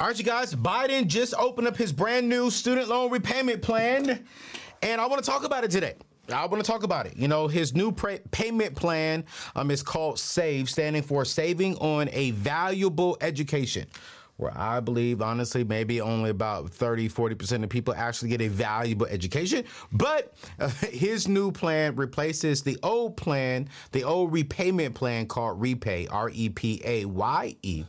All right, you guys, Biden just opened up his brand new student loan repayment plan, and I want to talk about it today. I want to talk about it. You know, his new pay- payment plan um, is called SAVE, standing for Saving on a Valuable Education where I believe, honestly, maybe only about 30, 40% of people actually get a valuable education. But uh, his new plan replaces the old plan, the old repayment plan called Repay, R E P A Y E.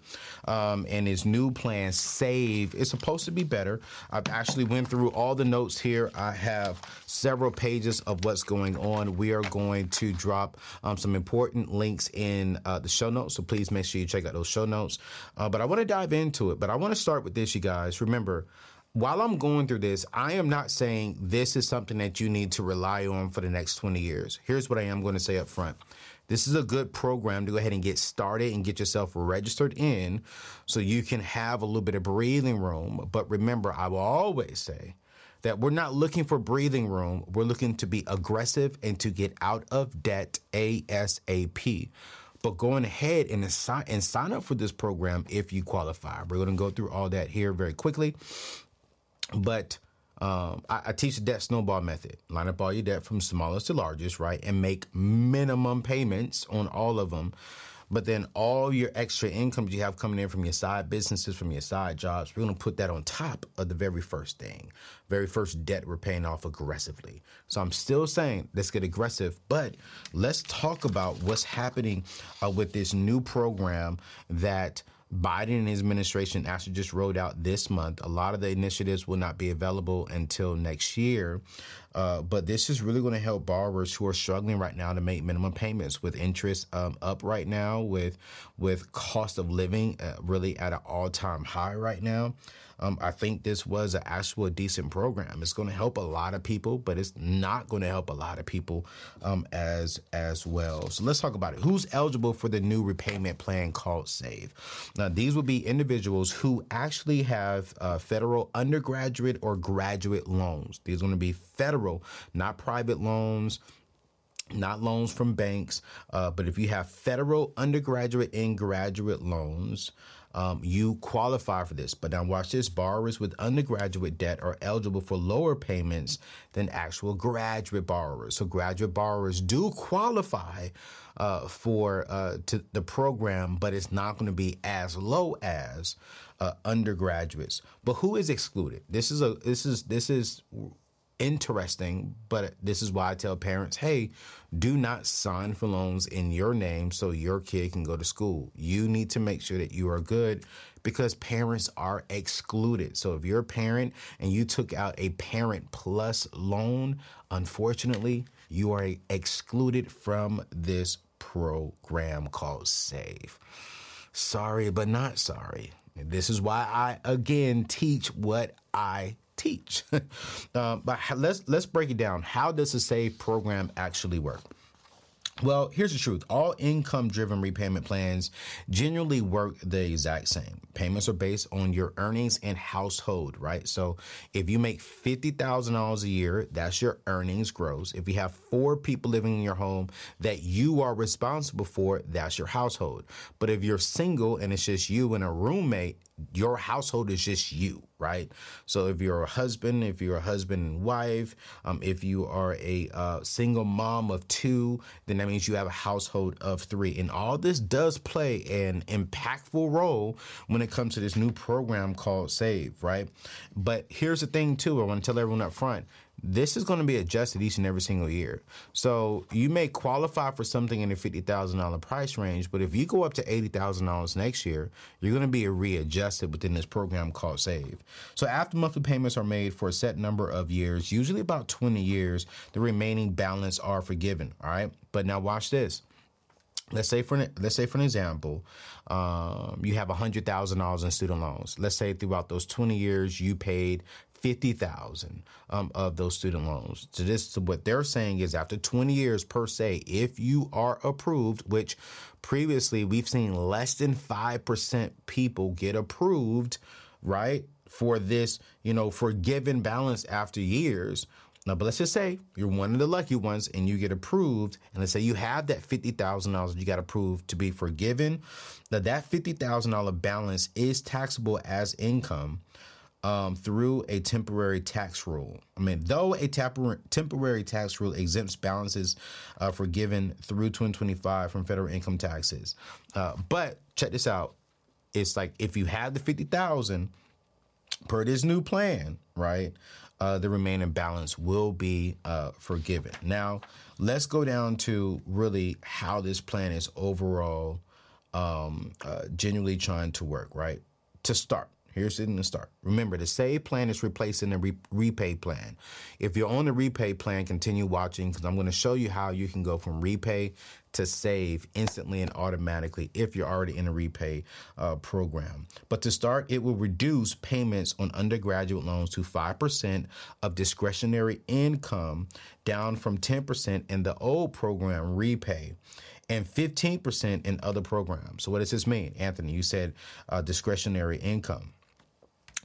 Um, and his new plan, Save, is supposed to be better. I've actually went through all the notes here. I have several pages of what's going on. We are going to drop um, some important links in uh, the show notes, so please make sure you check out those show notes. Uh, but I want to dive into it. But I want to start with this, you guys. Remember, while I'm going through this, I am not saying this is something that you need to rely on for the next 20 years. Here's what I am going to say up front. This is a good program to go ahead and get started and get yourself registered in so you can have a little bit of breathing room. But remember, I will always say that we're not looking for breathing room. We're looking to be aggressive and to get out of debt ASAP. But going ahead and sign and sign up for this program if you qualify. We're going to go through all that here very quickly. But um, I, I, teach the debt snowball method. Line up all your debt from smallest to largest, right? And make minimum payments on all of them. But then all your extra income you have coming in from your side businesses, from your side jobs, we're going to put that on top of the very first thing, very first debt we're paying off aggressively. So I'm still saying let's get aggressive, but let's talk about what's happening uh, with this new program that Biden and his administration actually just rolled out this month. A lot of the initiatives will not be available until next year. Uh, but this is really going to help borrowers who are struggling right now to make minimum payments with interest um, up right now, with with cost of living uh, really at an all time high right now. Um, I think this was an actual decent program. It's going to help a lot of people, but it's not going to help a lot of people um, as as well. So let's talk about it. Who's eligible for the new repayment plan called Save? Now, these will be individuals who actually have uh, federal undergraduate or graduate loans. These are going to be federal, not private loans not loans from banks, uh, but if you have federal undergraduate and graduate loans, um, you qualify for this. But now watch this borrowers with undergraduate debt are eligible for lower payments than actual graduate borrowers. So graduate borrowers do qualify uh, for uh, the program, but it's not going to be as low as uh, undergraduates. But who is excluded? This is a this is this is interesting, but this is why I tell parents, hey, do not sign for loans in your name so your kid can go to school. You need to make sure that you are good because parents are excluded. So if you're a parent and you took out a parent plus loan, unfortunately, you are excluded from this program called SAVE. Sorry, but not sorry. This is why I again teach what I teach. um, but let's let's break it down. How does the SAVE program actually work? Well, here's the truth. All income driven repayment plans generally work the exact same. Payments are based on your earnings and household, right? So if you make $50,000 a year, that's your earnings gross. If you have four people living in your home that you are responsible for, that's your household. But if you're single and it's just you and a roommate, your household is just you, right? So if you're a husband, if you're a husband and wife, um, if you are a uh, single mom of two, then that means you have a household of three. And all this does play an impactful role when it comes to this new program called Save, right? But here's the thing, too. I want to tell everyone up front this is going to be adjusted each and every single year. So you may qualify for something in the fifty thousand dollar price range, but if you go up to eighty thousand dollars next year, you're going to be readjusted within this program called Save. So after monthly payments are made for a set number of years, usually about twenty years, the remaining balance are forgiven. All right, but now watch this. let's say for let's say for an example, um, you have hundred thousand dollars in student loans. Let's say throughout those twenty years you paid fifty thousand um, of those student loans. So this what they're saying is after twenty years per se, if you are approved, which previously we've seen less than five percent people get approved, right? For this, you know, forgiven balance after years, now, but let's just say you're one of the lucky ones and you get approved, and let's say you have that $50,000 you got approved to be forgiven. Now, that $50,000 balance is taxable as income um, through a temporary tax rule. I mean, though a temporary tax rule exempts balances uh, forgiven through 2025 from federal income taxes. Uh, but check this out. It's like if you have the 50,000 per this new plan, right? uh, the remaining balance will be uh, forgiven. Now, let's go down to really how this plan is overall um, uh, genuinely trying to work, right? To start, Here's it in the start. Remember, the save plan is replacing the re- repay plan. If you're on the repay plan, continue watching because I'm going to show you how you can go from repay to save instantly and automatically if you're already in a repay uh, program. But to start, it will reduce payments on undergraduate loans to 5% of discretionary income, down from 10% in the old program repay and 15% in other programs. So, what does this mean? Anthony, you said uh, discretionary income.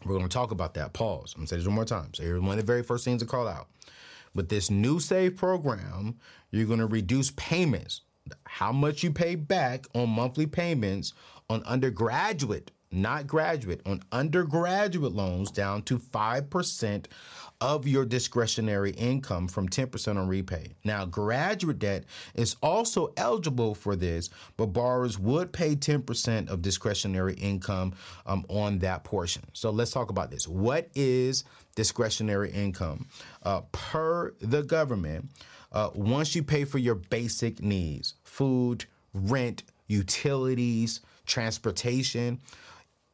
We're going to talk about that. Pause. I'm going to say this one more time. So here's one of the very first things to call out. With this new save program, you're going to reduce payments, how much you pay back on monthly payments on undergraduate, not graduate, on undergraduate loans down to 5% of your discretionary income from 10% on repay. Now, graduate debt is also eligible for this, but borrowers would pay 10% of discretionary income um, on that portion. So let's talk about this. What is discretionary income? Uh, per the government, uh, once you pay for your basic needs, food, rent, utilities, transportation,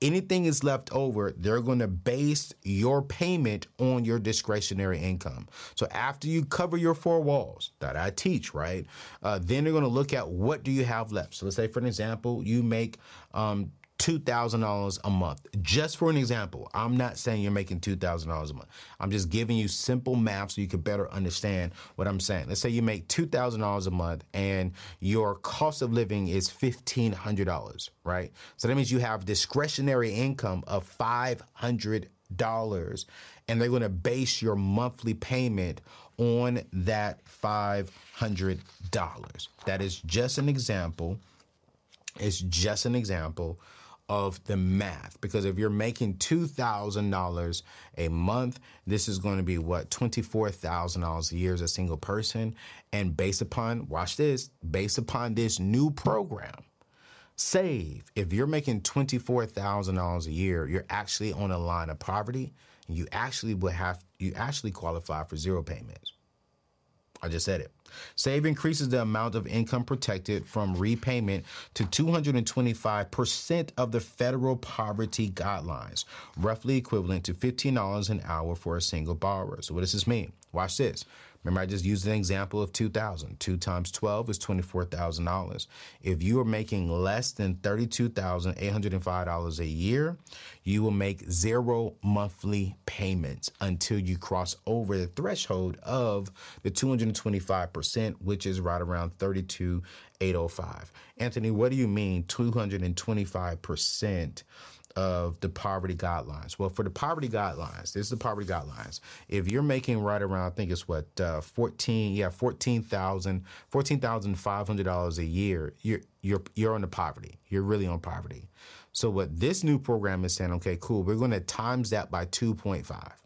anything is left over, they're going to base your payment on your discretionary income. So after you cover your four walls that I teach, right, uh, then they're going to look at what do you have left. So let's say, for an example, you make um, $2,000 a month. Just for an example, I'm not saying you're making $2,000 a month. I'm just giving you simple math so you can better understand what I'm saying. Let's say you make $2,000 a month and your cost of living is $1,500, right? So that means you have discretionary income of $500 and they're going to base your monthly payment on that $500. That is just an example. It's just an example of the math because if you're making $2,000 a month, this is going to be what $24,000 a year as a single person and based upon watch this, based upon this new program save if you're making $24,000 a year, you're actually on a line of poverty and you actually would have you actually qualify for zero payments. I just said it. Save increases the amount of income protected from repayment to 225% of the federal poverty guidelines, roughly equivalent to $15 an hour for a single borrower. So, what does this mean? Watch this. Remember, I just used an example of 2000. 2 times 12 is $24,000. If you are making less than $32,805 a year, you will make zero monthly payments until you cross over the threshold of the 225%, which is right around 32,805. Anthony, what do you mean 225%? Of the poverty guidelines. Well, for the poverty guidelines, this is the poverty guidelines. If you're making right around, I think it's what uh, fourteen, yeah, fourteen thousand, fourteen thousand five hundred dollars a year, you're you're you're on the poverty. You're really on poverty. So what this new program is saying, okay, cool, we're going to times that by two point five.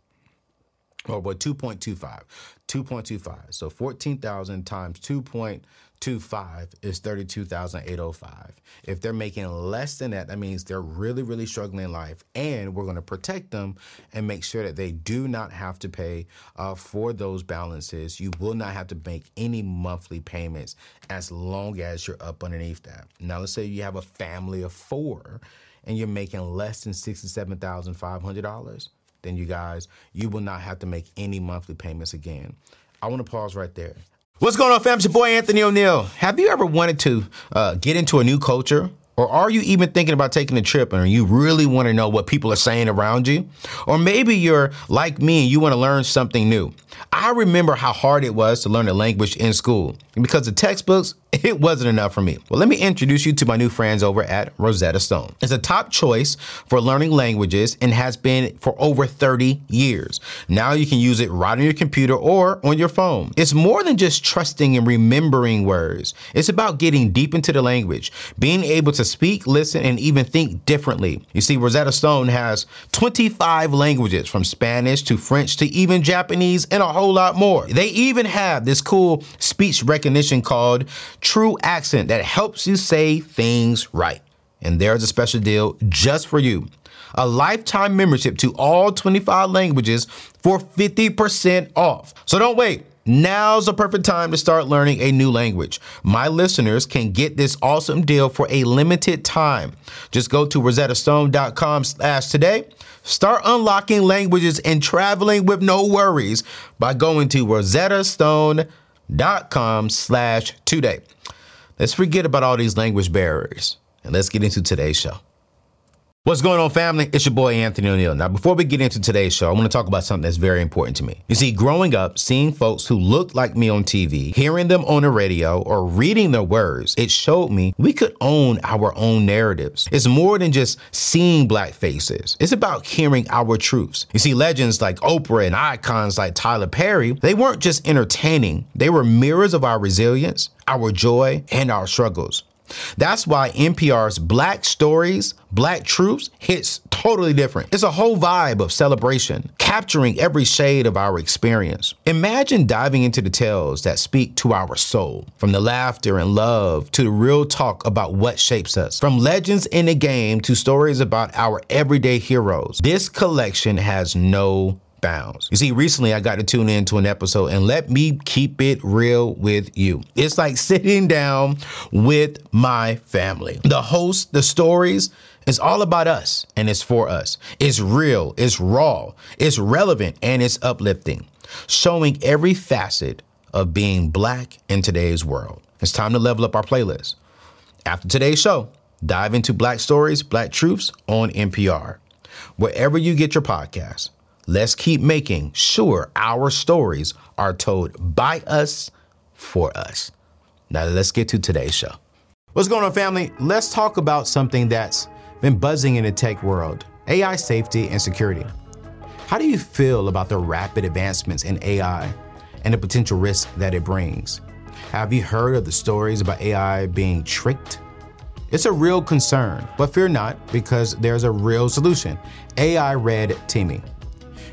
Or what 2.25. 2.25. So 14,000 times 2.25 is 32,805. If they're making less than that, that means they're really, really struggling in life. And we're going to protect them and make sure that they do not have to pay uh, for those balances. You will not have to make any monthly payments as long as you're up underneath that. Now, let's say you have a family of four and you're making less than $67,500 then you guys, you will not have to make any monthly payments again. I want to pause right there. What's going on, fam? It's your boy Anthony ONeal. Have you ever wanted to uh, get into a new culture? Or are you even thinking about taking a trip and you really want to know what people are saying around you? Or maybe you're like me and you want to learn something new. I remember how hard it was to learn a language in school. Because the textbooks, it wasn't enough for me. Well, let me introduce you to my new friends over at Rosetta Stone. It's a top choice for learning languages and has been for over 30 years. Now you can use it right on your computer or on your phone. It's more than just trusting and remembering words. It's about getting deep into the language, being able to speak, listen, and even think differently. You see, Rosetta Stone has 25 languages from Spanish to French to even Japanese and a whole lot more. They even have this cool speech recognition called TruAccent that helps you say things right. And there's a special deal just for you a lifetime membership to all 25 languages for 50% off. So don't wait. Now's the perfect time to start learning a new language. My listeners can get this awesome deal for a limited time. Just go to rosettastone.com slash today. Start unlocking languages and traveling with no worries by going to rosettastone.com slash today. Let's forget about all these language barriers and let's get into today's show. What's going on, family? It's your boy Anthony ONeal. Now, before we get into today's show, I want to talk about something that's very important to me. You see, growing up, seeing folks who looked like me on TV, hearing them on the radio, or reading their words, it showed me we could own our own narratives. It's more than just seeing black faces, it's about hearing our truths. You see, legends like Oprah and icons like Tyler Perry, they weren't just entertaining, they were mirrors of our resilience, our joy, and our struggles. That's why NPR's Black Stories, Black Truths hits totally different. It's a whole vibe of celebration, capturing every shade of our experience. Imagine diving into the tales that speak to our soul, from the laughter and love to the real talk about what shapes us, from legends in the game to stories about our everyday heroes. This collection has no bounds. You see, recently I got to tune into an episode and let me keep it real with you. It's like sitting down with my family. The host, the stories, it's all about us and it's for us. It's real, it's raw, it's relevant, and it's uplifting, showing every facet of being black in today's world. It's time to level up our playlist. After today's show, dive into Black Stories, Black Truths on NPR. Wherever you get your podcasts, Let's keep making sure our stories are told by us for us. Now, let's get to today's show. What's going on, family? Let's talk about something that's been buzzing in the tech world AI safety and security. How do you feel about the rapid advancements in AI and the potential risk that it brings? Have you heard of the stories about AI being tricked? It's a real concern, but fear not because there's a real solution AI red teaming.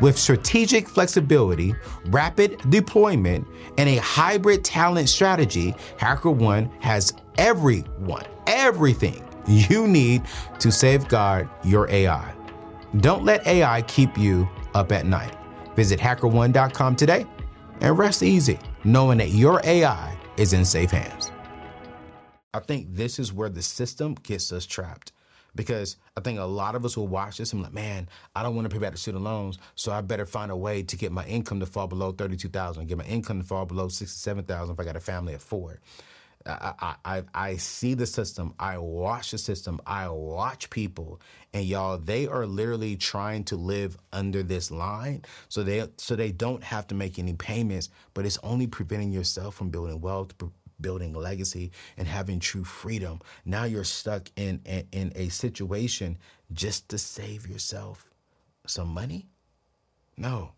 With strategic flexibility, rapid deployment, and a hybrid talent strategy, HackerOne has everyone, everything you need to safeguard your AI. Don't let AI keep you up at night. Visit hackerone.com today and rest easy knowing that your AI is in safe hands. I think this is where the system gets us trapped because I think a lot of us will watch this and be like, man, I don't want to pay back the student loans, so I better find a way to get my income to fall below thirty-two thousand, get my income to fall below sixty-seven thousand if I got a family of four. I, I, I see the system. I watch the system. I watch people, and y'all, they are literally trying to live under this line, so they so they don't have to make any payments. But it's only preventing yourself from building wealth, building legacy and having true freedom. Now you're stuck in, in, in a situation just to save yourself. some money? No.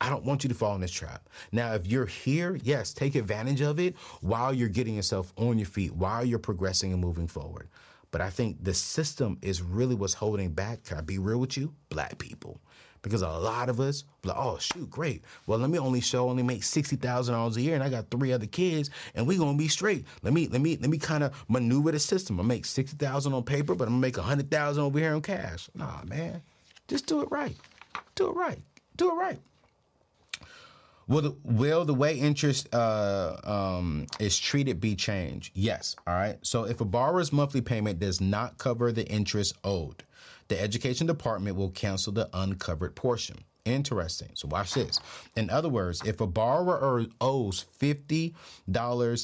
I don't want you to fall in this trap. Now, if you're here, yes, take advantage of it while you're getting yourself on your feet, while you're progressing and moving forward. But I think the system is really what's holding back. Can I be real with you? Black people. Because a lot of us, like, oh shoot, great. Well, let me only show, only make sixty thousand dollars a year, and I got three other kids, and we gonna be straight. Let me, let me, let me kind of maneuver the system. I make sixty thousand on paper, but I'm gonna make a hundred thousand over here in cash. Nah, man, just do it right. Do it right. Do it right. Will the, will the way interest uh, um, is treated be changed? Yes. All right. So if a borrower's monthly payment does not cover the interest owed, the education department will cancel the uncovered portion. Interesting. So watch this. In other words, if a borrower owes $50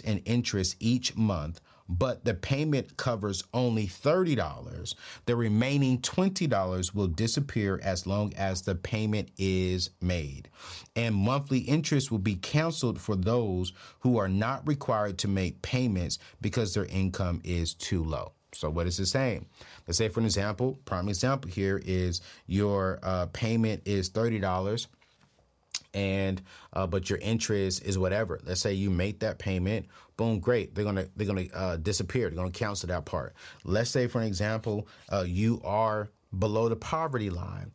in interest each month, but the payment covers only $30, the remaining $20 will disappear as long as the payment is made. And monthly interest will be canceled for those who are not required to make payments because their income is too low. So, what is it saying? Let's say, for an example, prime example here is your uh, payment is $30 and uh, but your interest is whatever. Let's say you make that payment, boom, great. They're gonna they're gonna uh, disappear. They're gonna cancel that part. Let's say, for an example, uh, you are below the poverty line.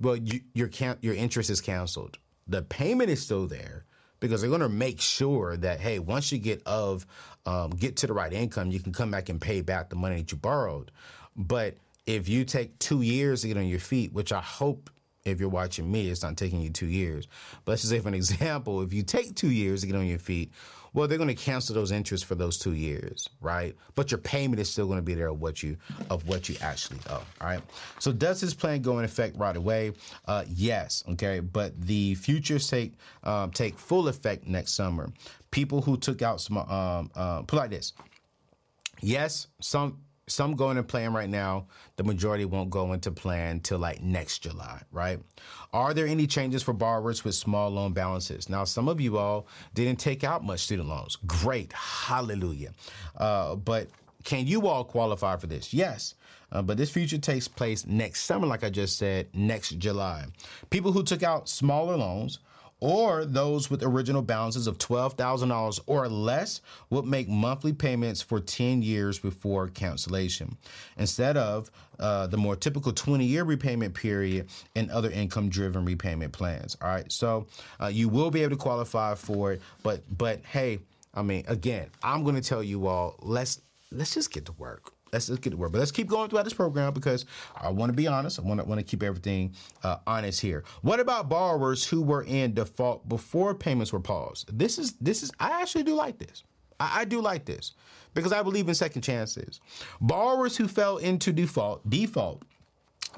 Well, you, your your interest is canceled. The payment is still there because they're gonna make sure that hey, once you get of um, get to the right income, you can come back and pay back the money that you borrowed. But if you take two years to get on your feet, which I hope if you're watching me, it's not taking you two years. But let's just say, for an example, if you take two years to get on your feet, well, they're going to cancel those interests for those two years, right? But your payment is still going to be there of what you of what you actually owe. All right. So does this plan go in effect right away? Uh, yes. Okay. But the futures take um, take full effect next summer. People who took out some um, uh, put like this. Yes, some some go into plan right now. The majority won't go into plan till like next July, right? Are there any changes for borrowers with small loan balances? Now, some of you all didn't take out much student loans. Great, hallelujah. Uh, but can you all qualify for this? Yes. Uh, but this future takes place next summer, like I just said, next July. People who took out smaller loans or those with original balances of $12,000 or less would make monthly payments for 10 years before cancellation instead of uh, the more typical 20 year repayment period and other income driven repayment plans. All right. So uh, you will be able to qualify for it. But, but hey, I mean, again, I'm going to tell you all, let's, let's just get to work let's, let's get to work. But let's keep going throughout this program because I want to be honest. I want to want to keep everything uh, honest here. What about borrowers who were in default before payments were paused? This is this is I actually do like this. I, I do like this because I believe in second chances. Borrowers who fell into default default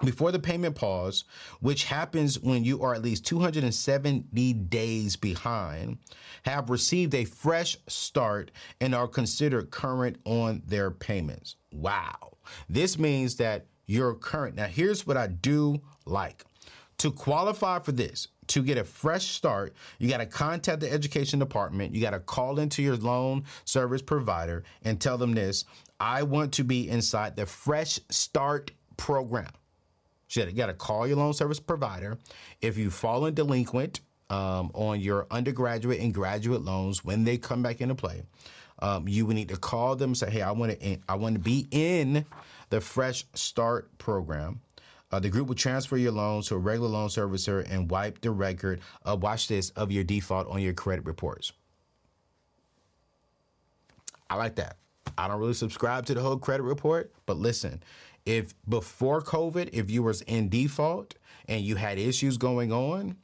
before the payment pause, which happens when you are at least 270 days behind, have received a fresh start and are considered current on their payments. Wow. This means that you're current. Now, here's what I do like to qualify for this, to get a fresh start, you got to contact the education department. You got to call into your loan service provider and tell them this I want to be inside the Fresh Start program. So you got to call your loan service provider. If you've fallen delinquent um, on your undergraduate and graduate loans when they come back into play, um, you would need to call them and say, "Hey, I want to I want to be in the Fresh Start program." Uh, the group will transfer your loans to a regular loan servicer and wipe the record. Watch this of your default on your credit reports. I like that. I don't really subscribe to the whole credit report, but listen, if before COVID, if you was in default and you had issues going on,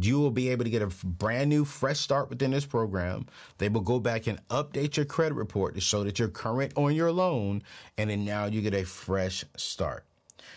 you will be able to get a brand new fresh start within this program. They will go back and update your credit report to show that you're current on your loan, and then now you get a fresh start.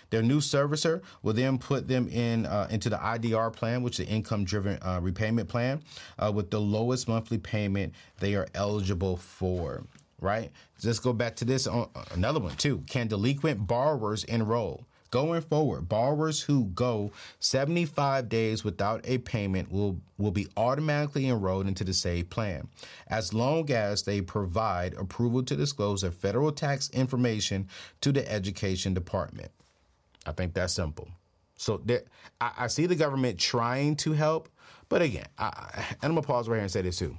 Their new servicer will then put them in uh, into the IDR plan, which is the income-driven uh, repayment plan, uh, with the lowest monthly payment they are eligible for right? Let's go back to this on uh, another one too. Can delinquent borrowers enroll? Going forward, borrowers who go 75 days without a payment will, will be automatically enrolled into the SAVE plan, as long as they provide approval to disclose their federal tax information to the Education Department. I think that's simple. So there, I, I see the government trying to help, but again, I, and I'm gonna pause right here and say this too.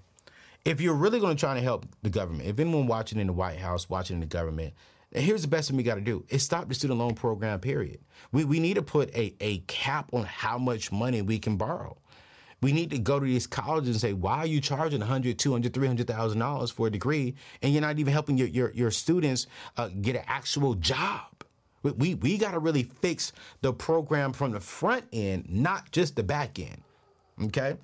If you're really gonna try to help the government, if anyone watching in the White House, watching in the government, here's the best thing we got to do is stop the student loan program period. We, we need to put a, a cap on how much money we can borrow. We need to go to these colleges and say why are you charging 100 200 300000 dollars for a degree and you're not even helping your, your, your students uh, get an actual job? We, we, we got to really fix the program from the front end not just the back end okay?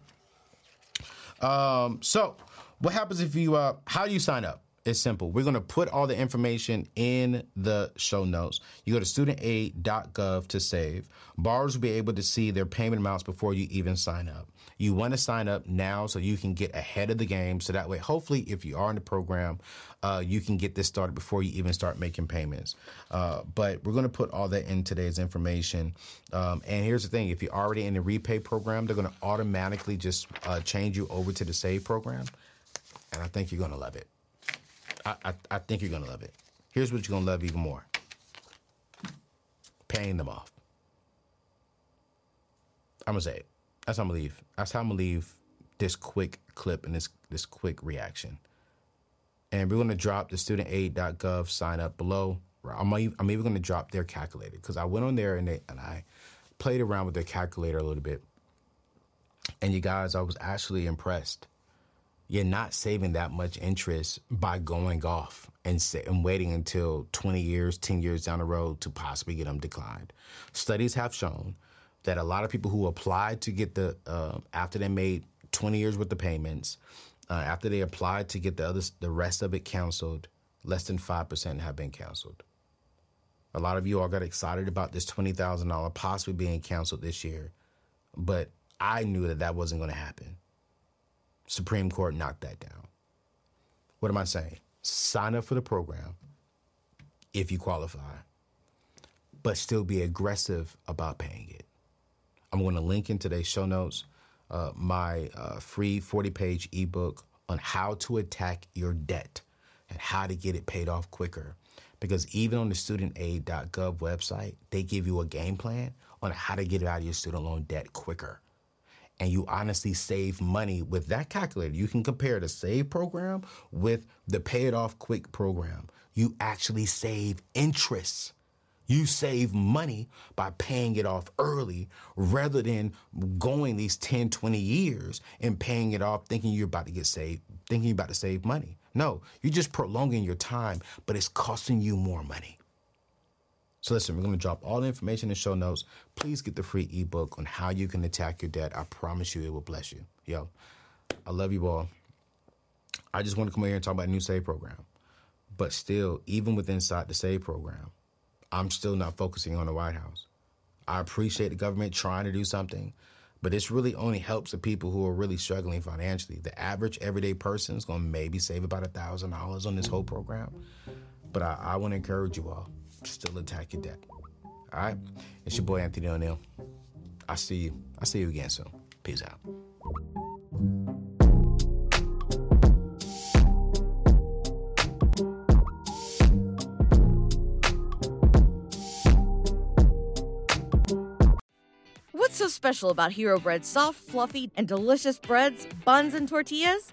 Um, so what happens if you uh, how do you sign up it's simple. We're going to put all the information in the show notes. You go to studentaid.gov to save. Borrowers will be able to see their payment amounts before you even sign up. You want to sign up now so you can get ahead of the game. So that way, hopefully, if you are in the program, uh, you can get this started before you even start making payments. Uh, but we're going to put all that in today's information. Um, and here's the thing if you're already in the repay program, they're going to automatically just uh, change you over to the save program. And I think you're to love it. I, I, I think you're gonna love it. Here's what you're gonna love even more: paying them off. I'm gonna say it. That's how I'm gonna leave. That's how I'm gonna leave this quick clip and this this quick reaction. And we're gonna drop the studentaid.gov sign up below. I'm, I'm even gonna drop their calculator because I went on there and they, and I played around with their calculator a little bit. And you guys, I was actually impressed you're not saving that much interest by going off and, and waiting until 20 years, 10 years down the road to possibly get them declined. Studies have shown that a lot of people who applied to get the, uh, after they made 20 years with the payments, uh, after they applied to get the other, the rest of it canceled, less than 5% have been canceled. A lot of you all got excited about this $20,000 possibly being canceled this year, but I knew that that wasn't going to happen. Supreme Court knocked that down. What am I saying? Sign up for the program if you qualify, but still be aggressive about paying it. I'm going to link in today's show notes uh, my uh, free 40 page ebook on how to attack your debt and how to get it paid off quicker. Because even on the studentaid.gov website, they give you a game plan on how to get out of your student loan debt quicker and you honestly save money with that calculator. You can compare the save program with the pay it off quick program. You actually save interest. You save money by paying it off early rather than going these 10, 20 years and paying it off thinking you're about to get saved, thinking you're about to save money. No, you're just prolonging your time, but it's costing you more money. So listen, we're going to drop all the information in the show notes. Please get the free ebook on how you can attack your debt. I promise you it will bless you. Yo, I love you all. I just want to come here and talk about a new SAVE program. But still, even with inside the SAVE program, I'm still not focusing on the White House. I appreciate the government trying to do something, but this really only helps the people who are really struggling financially. The average everyday person is going to maybe save about a $1,000 on this whole program. But I, I want to encourage you all still attack your debt. All right? It's your boy Anthony ONeal. I'll see you. I'll see you again soon. Peace out. What's so special about Hero Bread's soft, fluffy, and delicious breads, buns, and tortillas?